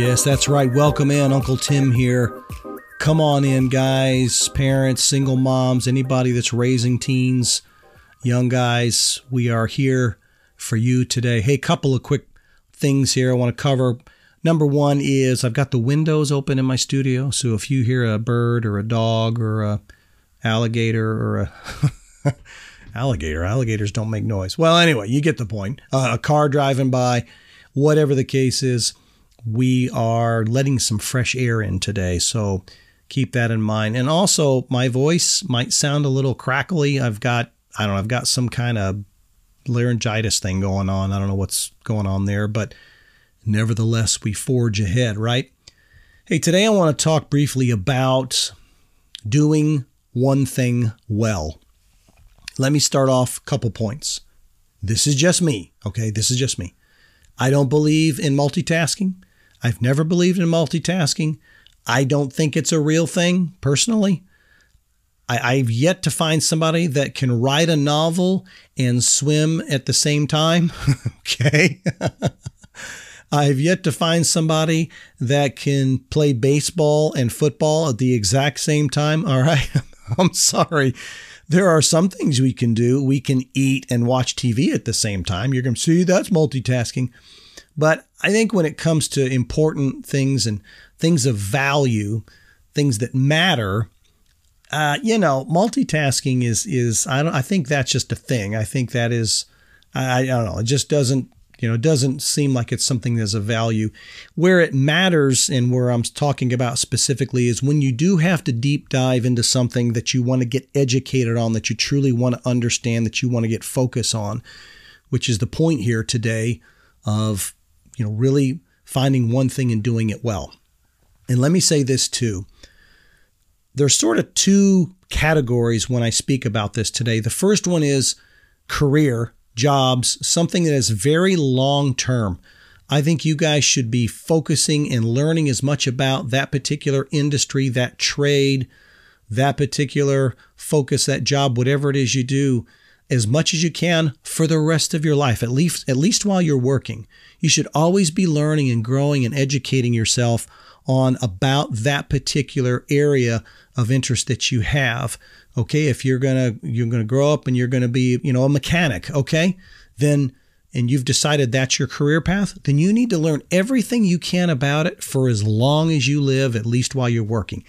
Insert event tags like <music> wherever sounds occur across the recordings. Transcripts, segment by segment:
Yes, that's right. Welcome in. Uncle Tim here. Come on in, guys, parents, single moms, anybody that's raising teens, young guys. We are here for you today. Hey, couple of quick things here I want to cover. Number one is I've got the windows open in my studio, so if you hear a bird or a dog or a alligator or a <laughs> alligator, alligators don't make noise. Well, anyway, you get the point. Uh, a car driving by, whatever the case is we are letting some fresh air in today. So keep that in mind. And also, my voice might sound a little crackly. I've got, I don't know, I've got some kind of laryngitis thing going on. I don't know what's going on there, but nevertheless, we forge ahead, right? Hey, today I want to talk briefly about doing one thing well. Let me start off a couple points. This is just me, okay? This is just me. I don't believe in multitasking. I've never believed in multitasking. I don't think it's a real thing personally. I, have yet to find somebody that can write a novel and swim at the same time. <laughs> okay. <laughs> I've yet to find somebody that can play baseball and football at the exact same time. All right. <laughs> I'm sorry. There are some things we can do. We can eat and watch TV at the same time. You're going to see that's multitasking. But I think when it comes to important things and things of value, things that matter, uh, you know, multitasking is is I don't I think that's just a thing. I think that is I, I don't know. It just doesn't you know, it doesn't seem like it's something that's a value. Where it matters and where I'm talking about specifically is when you do have to deep dive into something that you want to get educated on, that you truly want to understand, that you want to get focus on, which is the point here today of you know, really finding one thing and doing it well. And let me say this too. There's sort of two categories when I speak about this today. The first one is career, jobs, something that is very long term. I think you guys should be focusing and learning as much about that particular industry, that trade, that particular focus, that job, whatever it is you do, as much as you can for the rest of your life, at least at least while you're working. You should always be learning and growing and educating yourself on about that particular area of interest that you have. Okay, if you're gonna you're gonna grow up and you're gonna be you know a mechanic, okay, then and you've decided that's your career path, then you need to learn everything you can about it for as long as you live, at least while you're working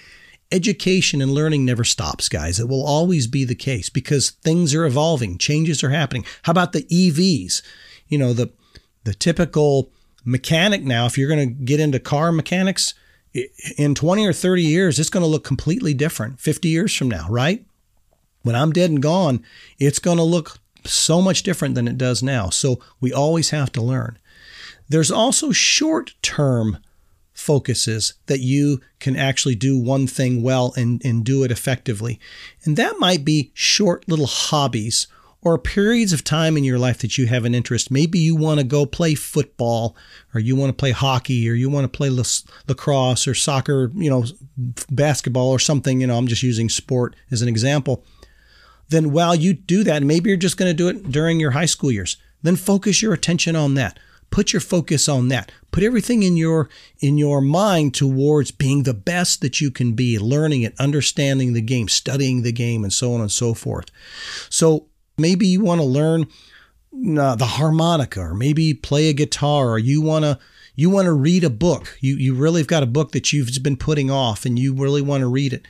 education and learning never stops, guys. It will always be the case because things are evolving, changes are happening. How about the EVs? You know, the the typical mechanic now, if you're going to get into car mechanics, in 20 or 30 years, it's going to look completely different 50 years from now, right? When I'm dead and gone, it's going to look so much different than it does now. So we always have to learn. There's also short term focuses that you can actually do one thing well and, and do it effectively. And that might be short little hobbies or periods of time in your life that you have an interest. Maybe you want to go play football or you want to play hockey or you want to play lacrosse or soccer, you know, basketball or something. You know, I'm just using sport as an example. Then while you do that, maybe you're just going to do it during your high school years, then focus your attention on that Put your focus on that. Put everything in your in your mind towards being the best that you can be, learning it, understanding the game, studying the game, and so on and so forth. So maybe you want to learn uh, the harmonica, or maybe play a guitar, or you want to you want to read a book. You you really have got a book that you've been putting off, and you really want to read it.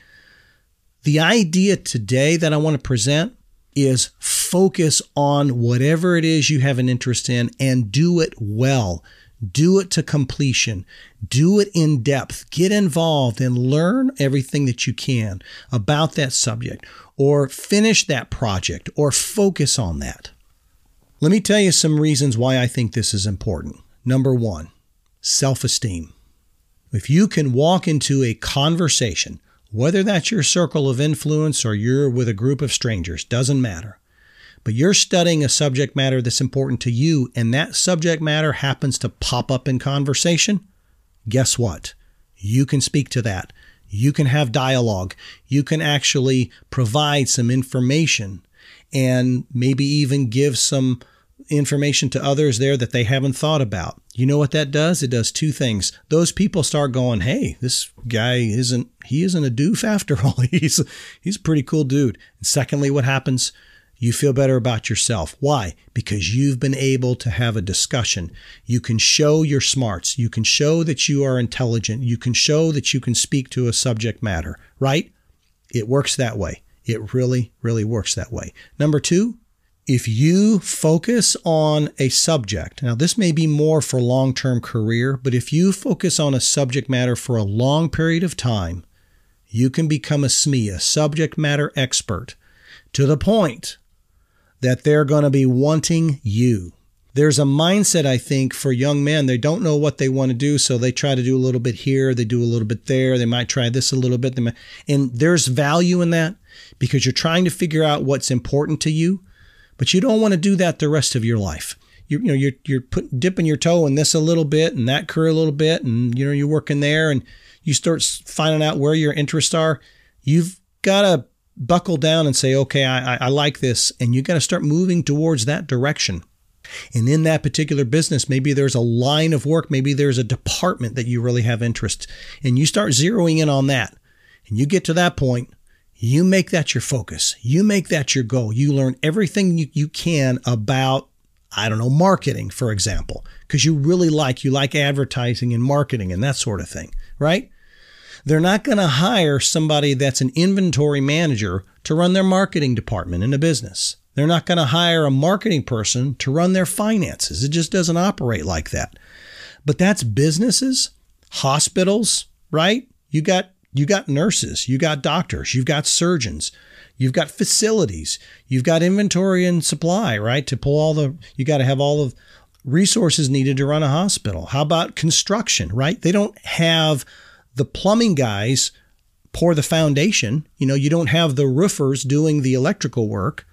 The idea today that I want to present is focus on whatever it is you have an interest in and do it well. Do it to completion. Do it in depth. Get involved and learn everything that you can about that subject or finish that project or focus on that. Let me tell you some reasons why I think this is important. Number one, self esteem. If you can walk into a conversation whether that's your circle of influence or you're with a group of strangers, doesn't matter. But you're studying a subject matter that's important to you, and that subject matter happens to pop up in conversation. Guess what? You can speak to that. You can have dialogue. You can actually provide some information and maybe even give some information to others there that they haven't thought about. You know what that does? It does two things. Those people start going, "Hey, this guy isn't he isn't a doof after all. <laughs> he's he's a pretty cool dude." And secondly, what happens? You feel better about yourself. Why? Because you've been able to have a discussion. You can show your smarts. You can show that you are intelligent. You can show that you can speak to a subject matter, right? It works that way. It really, really works that way. Number two, if you focus on a subject, now this may be more for long term career, but if you focus on a subject matter for a long period of time, you can become a SME, a subject matter expert, to the point that they're going to be wanting you. There's a mindset, I think, for young men. They don't know what they want to do, so they try to do a little bit here, they do a little bit there, they might try this a little bit. Might, and there's value in that because you're trying to figure out what's important to you but you don't want to do that the rest of your life. You, you know, you're you're put, dipping your toe in this a little bit and that career a little bit, and you know you're working there, and you start finding out where your interests are. You've got to buckle down and say, okay, I, I like this, and you got to start moving towards that direction. And in that particular business, maybe there's a line of work, maybe there's a department that you really have interest, and you start zeroing in on that, and you get to that point, you make that your focus. You make that your goal. You learn everything you, you can about, I don't know, marketing, for example, because you really like, you like advertising and marketing and that sort of thing, right? They're not going to hire somebody that's an inventory manager to run their marketing department in a business. They're not going to hire a marketing person to run their finances. It just doesn't operate like that. But that's businesses, hospitals, right? You got you got nurses, you got doctors, you've got surgeons, you've got facilities, you've got inventory and supply, right? To pull all the, you got to have all of resources needed to run a hospital. How about construction, right? They don't have the plumbing guys pour the foundation. You know, you don't have the roofers doing the electrical work.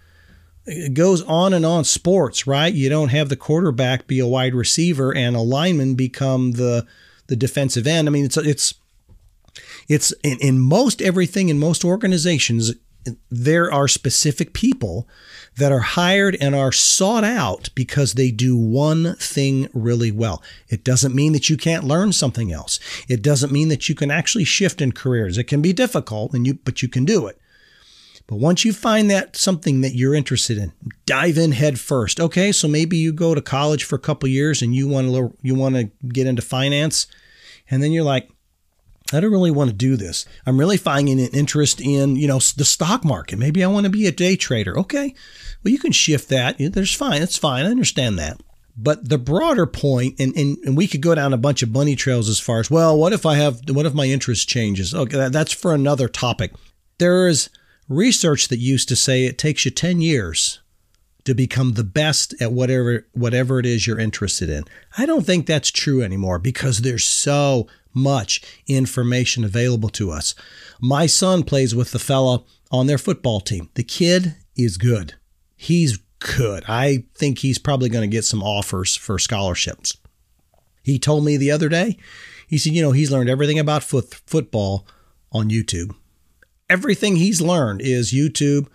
It goes on and on. Sports, right? You don't have the quarterback be a wide receiver and a lineman become the the defensive end. I mean, it's it's it's in, in most everything in most organizations, there are specific people that are hired and are sought out because they do one thing really well. It doesn't mean that you can't learn something else. It doesn't mean that you can actually shift in careers. It can be difficult and you but you can do it. But once you find that something that you're interested in, dive in head first. Okay, so maybe you go to college for a couple years and you want to you want to get into finance and then you're like, I don't really want to do this. I'm really finding an interest in, you know, the stock market. Maybe I want to be a day trader. Okay. Well, you can shift that. There's fine. It's fine. I understand that. But the broader point, and, and, and we could go down a bunch of bunny trails as far as, well, what if I have, what if my interest changes? Okay. That's for another topic. There is research that used to say it takes you 10 years to become the best at whatever whatever it is you're interested in. I don't think that's true anymore because there's so much information available to us. My son plays with the fella on their football team. The kid is good. He's good. I think he's probably going to get some offers for scholarships. He told me the other day, he said, you know, he's learned everything about foot, football on YouTube. Everything he's learned is YouTube,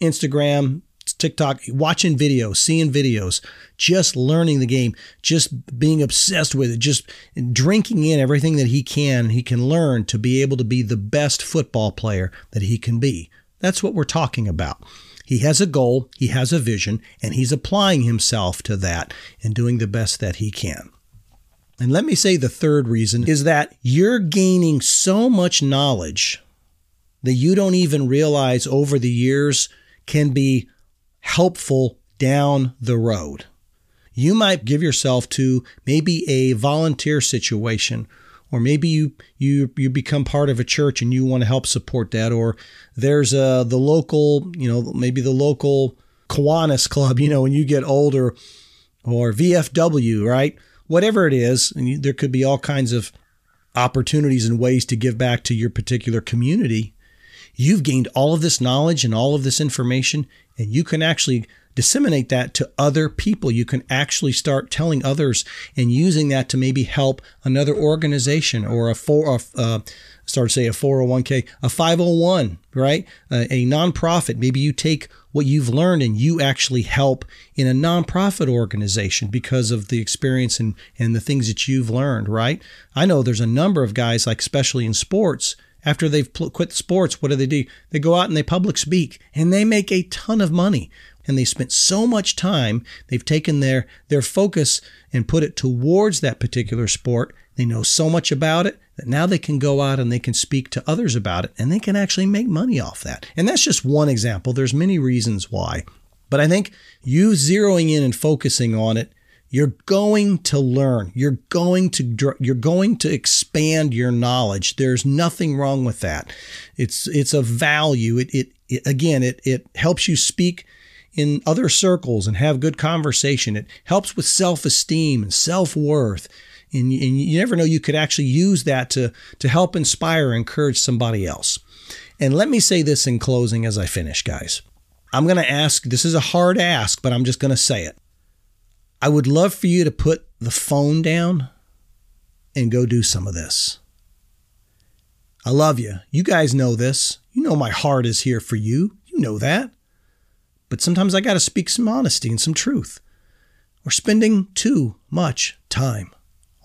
Instagram, TikTok, watching videos, seeing videos, just learning the game, just being obsessed with it, just drinking in everything that he can, he can learn to be able to be the best football player that he can be. That's what we're talking about. He has a goal, he has a vision, and he's applying himself to that and doing the best that he can. And let me say the third reason is that you're gaining so much knowledge that you don't even realize over the years can be helpful down the road. You might give yourself to maybe a volunteer situation or maybe you you you become part of a church and you want to help support that or there's a the local, you know, maybe the local Kiwanis club, <laughs> you know, when you get older or VFW, right? Whatever it is, and you, there could be all kinds of opportunities and ways to give back to your particular community. You've gained all of this knowledge and all of this information and you can actually disseminate that to other people. You can actually start telling others and using that to maybe help another organization or a four, uh, start say a 401k, a 501, right? A nonprofit. Maybe you take what you've learned and you actually help in a nonprofit organization because of the experience and, and the things that you've learned, right? I know there's a number of guys, like especially in sports, after they've pl- quit sports, what do they do? They go out and they public speak and they make a ton of money. And they spent so much time, they've taken their, their focus and put it towards that particular sport. They know so much about it that now they can go out and they can speak to others about it and they can actually make money off that. And that's just one example. There's many reasons why. But I think you zeroing in and focusing on it you're going to learn. You're going to you're going to expand your knowledge. There's nothing wrong with that. It's it's a value. It it, it again it it helps you speak in other circles and have good conversation. It helps with self-esteem and self-worth. And, and you never know you could actually use that to to help inspire encourage somebody else. And let me say this in closing as I finish, guys. I'm going to ask, this is a hard ask, but I'm just going to say it. I would love for you to put the phone down and go do some of this. I love you. You guys know this. You know my heart is here for you. You know that. But sometimes I got to speak some honesty and some truth. We're spending too much time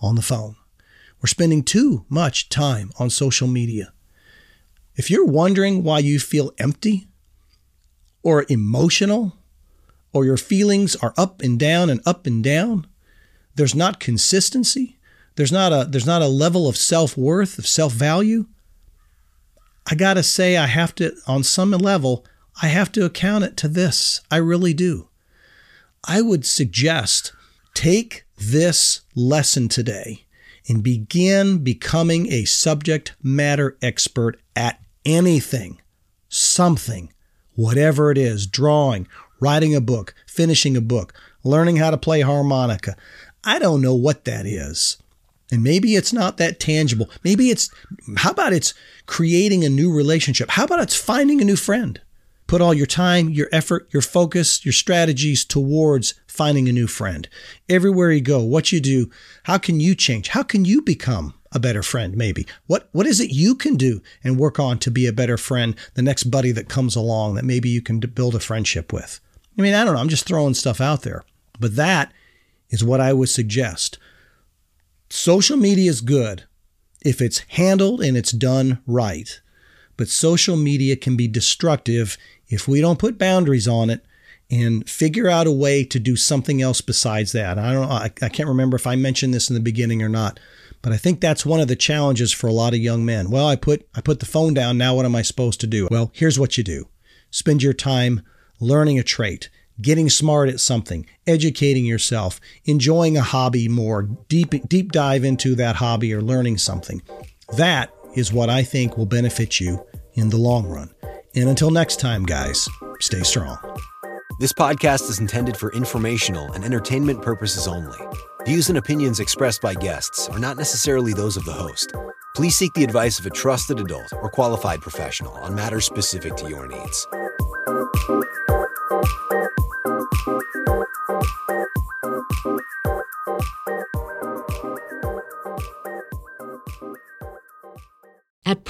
on the phone. We're spending too much time on social media. If you're wondering why you feel empty or emotional or your feelings are up and down and up and down, there's not consistency, there's not a there's not a level of self-worth, of self-value, I got to say I have to on some level I have to account it to this. I really do. I would suggest take this lesson today and begin becoming a subject matter expert at anything, something, whatever it is, drawing, writing a book, finishing a book, learning how to play harmonica. I don't know what that is. And maybe it's not that tangible. Maybe it's, how about it's creating a new relationship? How about it's finding a new friend? Put all your time, your effort, your focus, your strategies towards finding a new friend. Everywhere you go, what you do, how can you change? How can you become a better friend maybe what what is it you can do and work on to be a better friend the next buddy that comes along that maybe you can build a friendship with I mean, I don't know. I'm just throwing stuff out there. But that is what I would suggest. Social media is good if it's handled and it's done right. But social media can be destructive if we don't put boundaries on it and figure out a way to do something else besides that. I don't know. I, I can't remember if I mentioned this in the beginning or not, but I think that's one of the challenges for a lot of young men. Well, I put I put the phone down. Now what am I supposed to do? Well, here's what you do. Spend your time learning a trait, getting smart at something, educating yourself, enjoying a hobby more, deep deep dive into that hobby or learning something. That is what I think will benefit you in the long run. And until next time, guys, stay strong. This podcast is intended for informational and entertainment purposes only. Views and opinions expressed by guests are not necessarily those of the host. Please seek the advice of a trusted adult or qualified professional on matters specific to your needs.